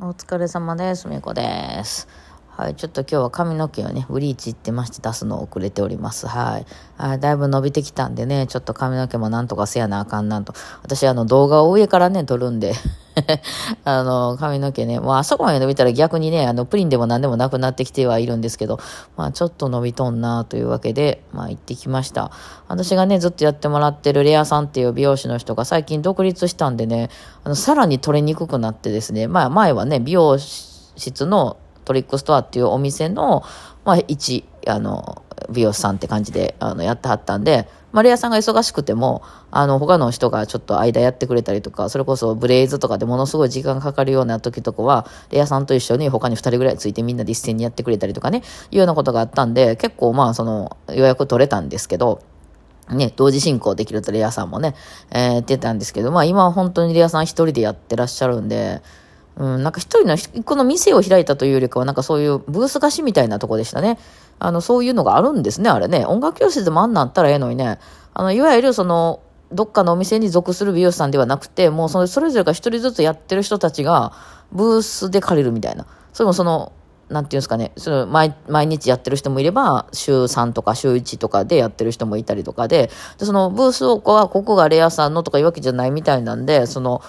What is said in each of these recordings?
お疲れ様です。みこです。はい、ちょっと今日は髪の毛をね、ブリーチ行ってまして出すの遅れております。はい。あだいぶ伸びてきたんでね、ちょっと髪の毛もなんとかせやなあかんなんと。私あの動画を上からね、撮るんで、あの、髪の毛ね、もうあそこまで伸びたら逆にね、あの、プリンでも何でもなくなってきてはいるんですけど、まあちょっと伸びとんなというわけで、まあ行ってきました。私がね、ずっとやってもらってるレアさんっていう美容師の人が最近独立したんでね、あの、さらに取れにくくなってですね、まあ前はね、美容室のトリックストアっていうお店の、まあ一、あの、美容師さんって感じで、あの、やってはったんで、まあ、レアさんが忙しくても、あの、他の人がちょっと間やってくれたりとか、それこそブレイズとかでものすごい時間かかるような時とかは、レアさんと一緒に他に二人ぐらいついてみんなで一斉にやってくれたりとかね、いうようなことがあったんで、結構まあ、その、予約取れたんですけど、ね、同時進行できるとレアさんもね、えー、言ってたんですけど、まあ今は本当にレアさん一人でやってらっしゃるんで、うん、なんか一人の、この店を開いたというよりかは、なんかそういうブース貸しみたいなとこでしたね。あの、そういうのがあるんですね、あれね。音楽教室でもあんなんあったらええのにね。あの、いわゆるその、どっかのお店に属する美容師さんではなくて、もうそれそれぞれが一人ずつやってる人たちが、ブースで借りるみたいな。それもその、なんていうんですかね、その毎毎日やってる人もいれば、週3とか週1とかでやってる人もいたりとかで、でそのブースをこは、ここがレアさんのとかいうわけじゃないみたいなんで、その、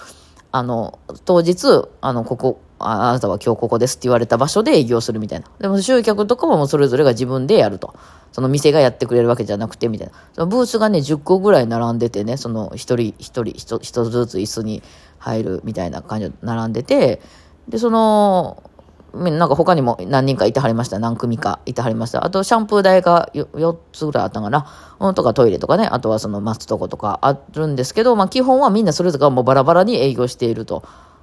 あの、当日、あの、ここ、あなたは今日ここですって言われた場所で営業するみたいな。でも集客とかももうそれぞれが自分でやると。その店がやってくれるわけじゃなくてみたいな。そのブースがね、10個ぐらい並んでてね、その一人一人、一一つずつ椅子に入るみたいな感じで並んでて、で、その、なんか他にも何人かいてはりました。何組かいてはりました。あと、シャンプー台が 4, つぐらいあったかな。うん、とかトイレとかね。あとはその待つとことかあるんですけど、まあ基本はみんなそれぞれがもうバラバラに営業していると。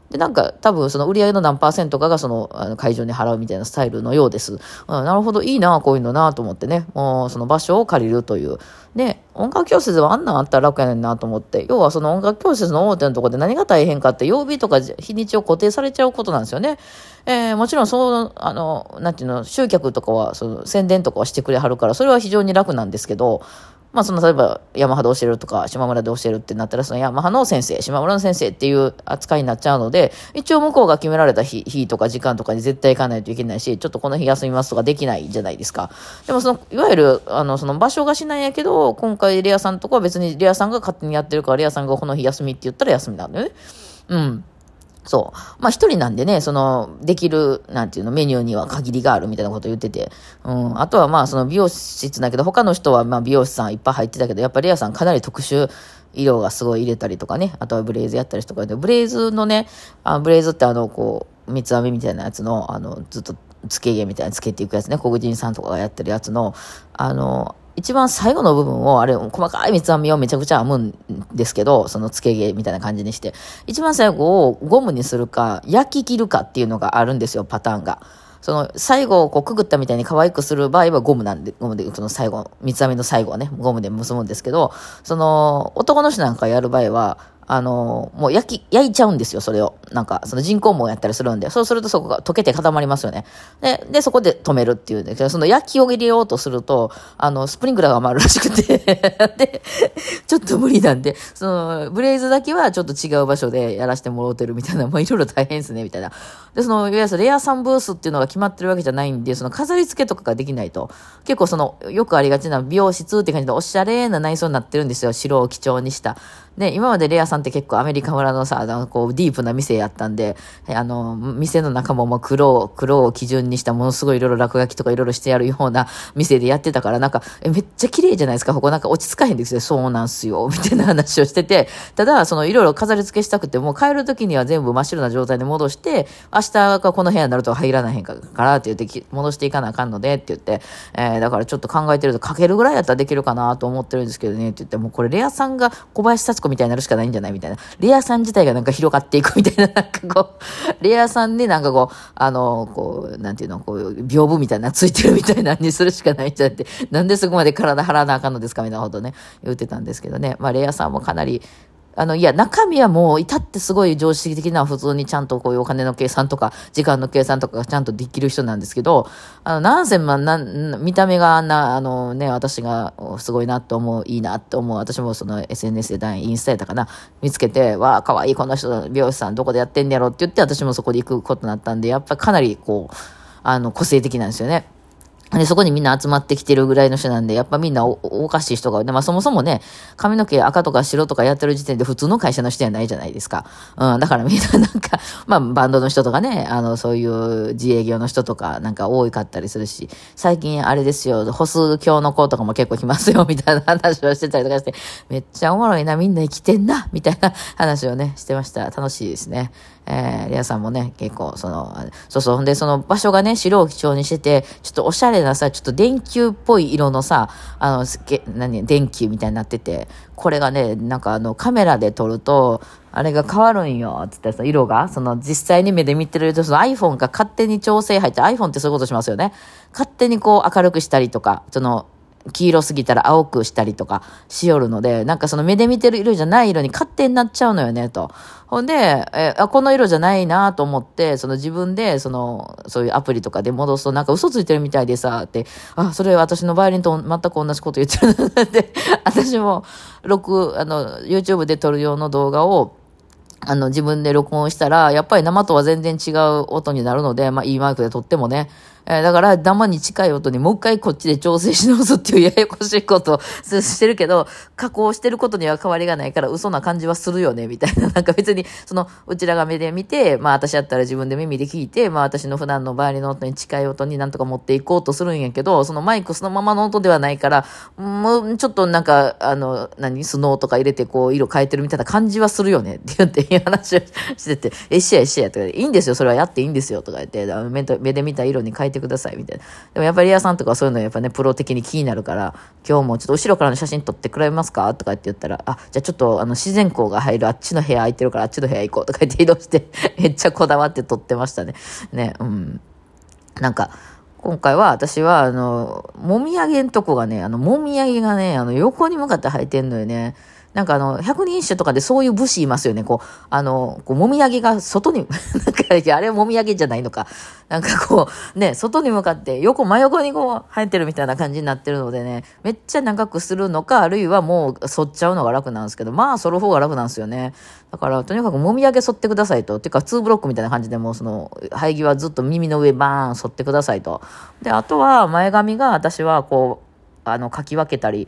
で、なんか多分その売り上げの何パーセントかがそのあの会場に払うみたいなスタイルのようです。うん、なるほど、いいな、こういうのなと思ってね。もうその場所を借りるという。で、音楽教室はあんなんあったら楽やねんなと思って。要はその音楽教室の大手のところで何が大変かって曜日とか日にちを固定されちゃうことなんですよね。えー、もちろんそう、あの、なんていうの、集客とかは、その宣伝とかはしてくれはるから、それは非常に楽なんですけど、まあその例えばヤマハで教えるとか島村で教えるってなったらそのヤマハの先生、島村の先生っていう扱いになっちゃうので、一応向こうが決められた日日とか時間とかに絶対行かないといけないし、ちょっとこの日休みますとかできないじゃないですか。でもその、いわゆるあのその場所がしないんやけど、今回レアさんとかは別にレアさんが勝手にやってるからレアさんがこの日休みって言ったら休みなんだよね。うん。そう。まあ一人なんでね、その、できる、なんていうの、メニューには限りがあるみたいなこと言ってて。うん。あとはまあその美容室だけど、他の人はまあ美容師さんいっぱい入ってたけど、やっぱレアさんかなり特殊色がすごい入れたりとかね。あとはブレイズやったりとかで、ブレイズのね、あブレイズってあの、こう、三つ編みみたいなやつの、あの、ずっと、つけ毛みたいなつけていくやつね。黒人さんとかがやってるやつの、あの、一番最後の部分を、あれ、細かい三つ編みをめちゃくちゃ編むんですけど、その付け毛みたいな感じにして、一番最後をゴムにするか、焼き切るかっていうのがあるんですよ、パターンが。その、最後をこうくぐったみたいに可愛くする場合はゴムなんで、ゴムで、その最後、三つ編みの最後はね、ゴムで結ぶんですけど、その、男の人なんかやる場合は、あの、もう焼き、焼いちゃうんですよ、それを。なんか、その人工毛やったりするんで、そうするとそこが溶けて固まりますよね。で、で、そこで止めるっていうんだけど、その焼きを入れようとすると、あの、スプリンクラーが回るらしくて で、ちょっと無理なんで、その、ブレイズだけはちょっと違う場所でやらせてもらってるみたいな、もういろいろ大変ですね、みたいな。で、その、いわゆるレアさんブースっていうのが決まってるわけじゃないんで、その飾り付けとかができないと、結構その、よくありがちな美容室って感じでおしゃれな内装になってるんですよ、白を基調にした。で、今までレアさんって結構アメリカ村のさ、あの、こう、ディープな店やったんで、あの、店の中ももう黒を、黒を基準にしたものすごいいろいろ落書きとかいろいろしてやるような 店でやってたから、なんか、え、めっちゃ綺麗じゃないですか、ここ。なんか落ち着かへんですよ、そうなんすよ、みたいな話をしてて、ただ、そのいろいろ飾り付けしたくて、もう帰る時には全部真っ白な状態で戻して、明日がこの部屋になると入らないへんからって言って、戻していかなあかんのでって言って、えー、だからちょっと考えてると、かけるぐらいやったらできるかなと思ってるんですけどね、って言って、もうこれレアさんが小林幸子みたいになるしかないんじゃないみたいな。レアさん自体がなんか広がっていくみたいな、なんかこう、レアさんでなんかこう、あの、こう、なんていうの、こう、屏風みたいなついてるみたいなにするしかないんじゃなくて、なんでそこまで体張らなあかんのですかみたいなことね、言ってたんですけどね。まあ、レアさんもかなり、あの、いや、中身はもう、至ってすごい常識的な普通にちゃんとこういうお金の計算とか、時間の計算とかがちゃんとできる人なんですけど、あの、なんせ、まあ、な、見た目があんな、あのね、私がすごいなと思う、いいなと思う、私もその SNS でインスタやったかな、見つけて、わあ、かわいいこの人、美容師さんどこでやってんねやろって言って、私もそこで行くことになったんで、やっぱりかなりこう、あの、個性的なんですよね。で、そこにみんな集まってきてるぐらいの人なんで、やっぱみんなおおかしい人が、でまあそもそもね、髪の毛赤とか白とかやってる時点で普通の会社の人じゃないじゃないですか。うん、だからみんななんか、まあバンドの人とかね、あの、そういう自営業の人とかなんか多かったりするし、最近あれですよ、歩数教の子とかも結構来ますよ、みたいな話をしてたりとかして、めっちゃおもろいな、みんな生きてんな、みたいな話をね、してました。楽しいですね。えー、リアさんもね、結構、その、そうそう、ほんで、その場所がね、白を基調にしてて、ちょっとおしゃれなさ、ちょっと電球っぽい色のさ、あの、すけ、何、電球みたいになってて、これがね、なんかあの、カメラで撮ると、あれが変わるんよ、つってさ、色が、その、実際に目で見てると、その iPhone が勝手に調整入って、iPhone ってそういうことしますよね。勝手にこう明るくしたりとか、その、黄色すぎたら青くしたりとかしよるので、なんかその目で見てる色じゃない色に勝手になっちゃうのよね、と。ほんで、え、あ、この色じゃないなと思って、その自分で、その、そういうアプリとかで戻すとなんか嘘ついてるみたいでさ、って、あ、それ私のバイオリンと全く同じこと言ってるで、私も、録、あの、YouTube で撮る用の動画を、あの、自分で録音したら、やっぱり生とは全然違う音になるので、まあ、いいマイクで撮ってもね、えー、だから、生に近い音にもう一回こっちで調整し直すっていうややこしいことをしてるけど、加工してることには変わりがないから嘘な感じはするよね、みたいな。なんか別に、その、うちらが目で見て、まあ私やったら自分で耳で聞いて、まあ私の普段のバイオリンの音に近い音になんとか持っていこうとするんやけど、そのマイクそのままの音ではないから、もうちょっとなんか、あの、何、スノーとか入れてこう、色変えてるみたいな感じはするよね、って言っていう 話をしてて、え、しやしやとか、いいんですよ、それはやっていいんですよ、とか言って、目で見た色に変えててください、みたいな。でもやっぱりリアさんとかそういうのやっぱね、プロ的に気になるから、今日もちょっと後ろからの写真撮ってくれますか？とかって言ったら、あ、じゃあちょっとあの自然光が入るあっちの部屋空いてるからあっちの部屋行こうとか言って移動して、めっちゃこだわって撮ってましたね。ね、うん。なんか、今回は私は、あの、もみあげんとこがね、あの、もみあげがね、あの、横に向かって生えてんのよね。なんかあの、百人一首とかでそういう武士いますよね。こう、あの、こう、もみあげが外に、なんか、あれもみあげじゃないのか。なんかこう、ね、外に向かって横、真横にこう、生えてるみたいな感じになってるのでね、めっちゃ長くするのか、あるいはもう、剃っちゃうのが楽なんですけど、まあ、剃る方が楽なんですよね。だから、とにかくもみあげ剃ってくださいと。っていうか、2ブロックみたいな感じでもう、その、生え際ずっと耳の上バーン剃ってくださいと。で、あとは、前髪が私はこう、あの、かき分けたり、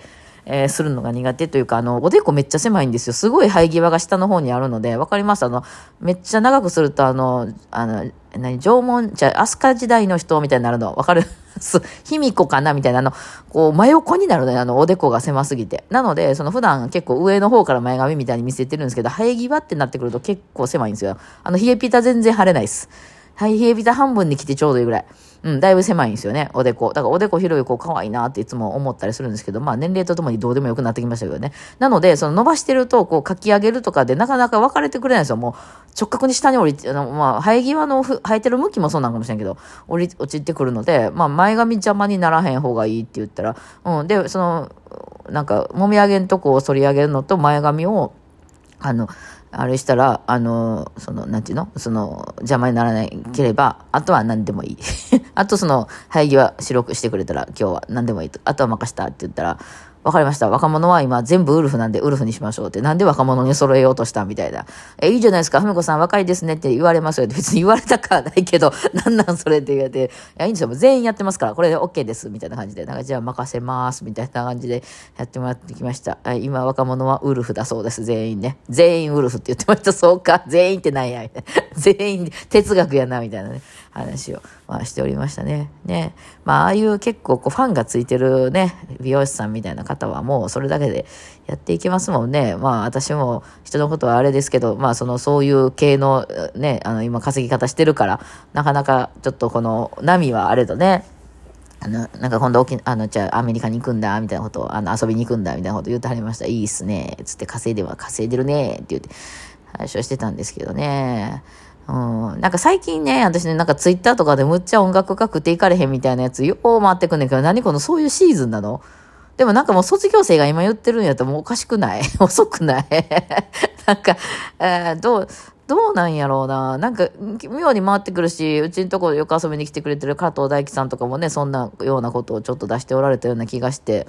えー、するのが苦手というか、あの、おでこめっちゃ狭いんですよ。すごい生え際が下の方にあるので、わかります？あの、めっちゃ長くすると、あの、あの、何、縄文、じゃあ飛鳥時代の人みたいになるの。わかる？卑弥呼かなみたいな、あの、こう、真横になるのよ。あの、おでこが狭すぎて。なので、その普段結構上の方から前髪みたいに見せてるんですけど、生え際ってなってくると結構狭いんですよ。あの、冷えピタ全然腫れないです。はい、冷えピタ半分に来てちょうどいいぐらい。うん、だいぶ狭いんですよね、おでこ。だからおでこ広い子可愛いなっていつも思ったりするんですけど、まあ年齢とともにどうでもよくなってきましたけどね。なので、その伸ばしてると、こう書き上げるとかでなかなか分かれてくれないんですよ。もう直角に下に降りて、あの、まあ、生え際の生えてる向きもそうなんかもしれんけど、降り、落ちてくるので、まあ前髪邪魔にならへん方がいいって言ったら、うん、で、その、なんか、もみあげんとこを反り上げるのと前髪を、あの、あれしたら、あの、その、なんていうの？その、邪魔にならなければ、あとは何でもいい。あとその、生え際白くしてくれたら、今日は何でもいいと。あとは任したって言ったら、わかりました。若者は今全部ウルフなんでウルフにしましょうって。なんで若者に揃えようとしたみたいな。え、いいじゃないですか。ふみこさん若いですねって言われますよって。別に言われたからないけど、なんなんそれって言われて。いや、いいんですよ。全員やってますから。これで OK です。みたいな感じで。なんかじゃあ任せます。みたいな感じでやってもらってきました。今若者はウルフだそうです。全員ね。全員ウルフって言ってました。そうか。全員ってなんや。全員哲学やな。みたいなね。話を、まあ、しておりましたね。ね。まあ、ああいう結構こうファンがついてるね、美容師さんみたいな方はもうそれだけでやっていけますもんね。まあ、私も人のことはあれですけど、まあ、その、そういう系のね、あの、今稼ぎ方してるから、なかなかちょっとこの波はあれとね、あの、なんか今度沖、あの、じゃあアメリカに行くんだ、みたいなこと、あの、遊びに行くんだ、みたいなこと言ってはりました。いいっすね、つって稼いでは稼いでるね、って言って話をしてたんですけどね。うん。なんか最近ね、私ね、なんかツイッターとかでむっちゃ音楽が食っていかれへんみたいなやつ、よう回ってくんねんけど、何このそういうシーズンなの？でもなんかもう卒業生が今言ってるんやったらもうおかしくない？遅くない？なんか、えー、どう、どうなんやろうな？なんか、妙に回ってくるし、うちのとこよく遊びに来てくれてる加藤大樹さんとかもね、そんなようなことをちょっと出しておられたような気がして、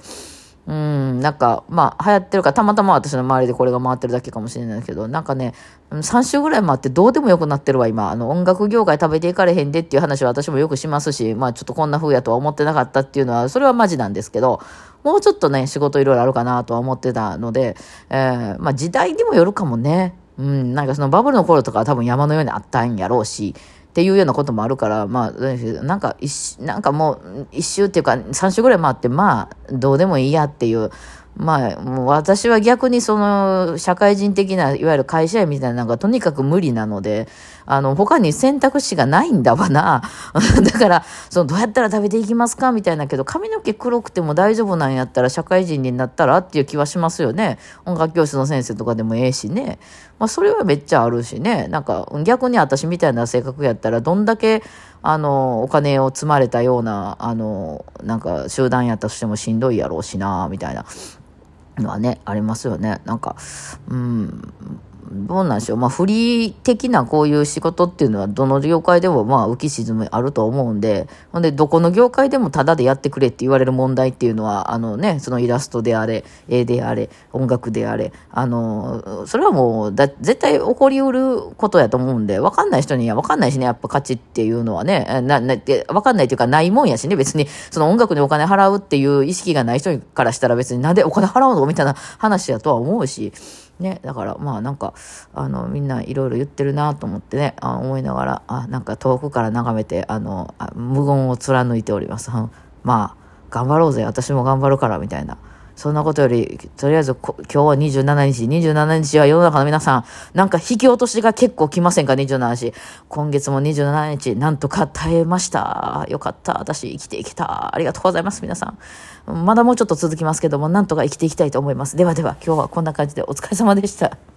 うん、なんか、まあ、流行ってるから、たまたま私の周りでこれが回ってるだけかもしれないけど、なんかね、3週ぐらい回ってどうでもよくなってるわ、今。あの、音楽業界食べていかれへんでっていう話は私もよくしますし、まあ、ちょっとこんな風やとは思ってなかったっていうのは、それはマジなんですけど、もうちょっとね、仕事いろいろあるかなとは思ってたので、えー、まあ、時代にもよるかもね。うん、なんかそのバブルの頃とかは多分山のようにあったんやろうし、っていうようなこともあるから、まあ、なんか、なんかもう、一周っていうか、三周ぐらい回って、まあ、どうでもいいやっていう、まあ、もう私は逆にその、社会人的な、いわゆる会社員みたいなのがとにかく無理なので、あの、他に選択肢がないんだわな。だから、その、どうやったら食べていきますか？みたいなけど、髪の毛黒くても大丈夫なんやったら、社会人になったらっていう気はしますよね。音楽教室の先生とかでもええしね。まあ、それはめっちゃあるしね。なんか、逆に私みたいな性格やったら、どんだけ、あの、お金を積まれたような、あの、なんか、集団やったとしてもしんどいやろうしな、みたいな。のはね、ありますよね。なんか、うん、どうなんでしょう。まあ、フリー的なこういう仕事っていうのは、どの業界でもまあ、浮き沈みあると思うんで、ほんで、どこの業界でもタダでやってくれって言われる問題っていうのは、あのね、そのイラストであれ、絵であれ、音楽であれ、あの、それはもう、だ、絶対起こりうることやと思うんで、わかんない人にはわかんないしね、やっぱ価値っていうのはね、な、な、わかんないっていうか、ないもんやしね、別に、その音楽にお金払うっていう意識がない人からしたら別になんでお金払うのみたいな話やとは思うし、ね、だからまあなんか、あの、みんないろいろ言ってるなと思ってね、あ思いながら、あ、なんか遠くから眺めて、あの、無言を貫いております。まあ、頑張ろうぜ、私も頑張るから、みたいな。そんなことより、とりあえず今日は27日、27日は世の中の皆さん、なんか引き落としが結構来ませんか、27日。今月も27日、なんとか耐えました。よかった。私生きてきた。ありがとうございます、皆さん。まだもうちょっと続きますけども、なんとか生きていきたいと思います。ではでは、今日はこんな感じでお疲れ様でした。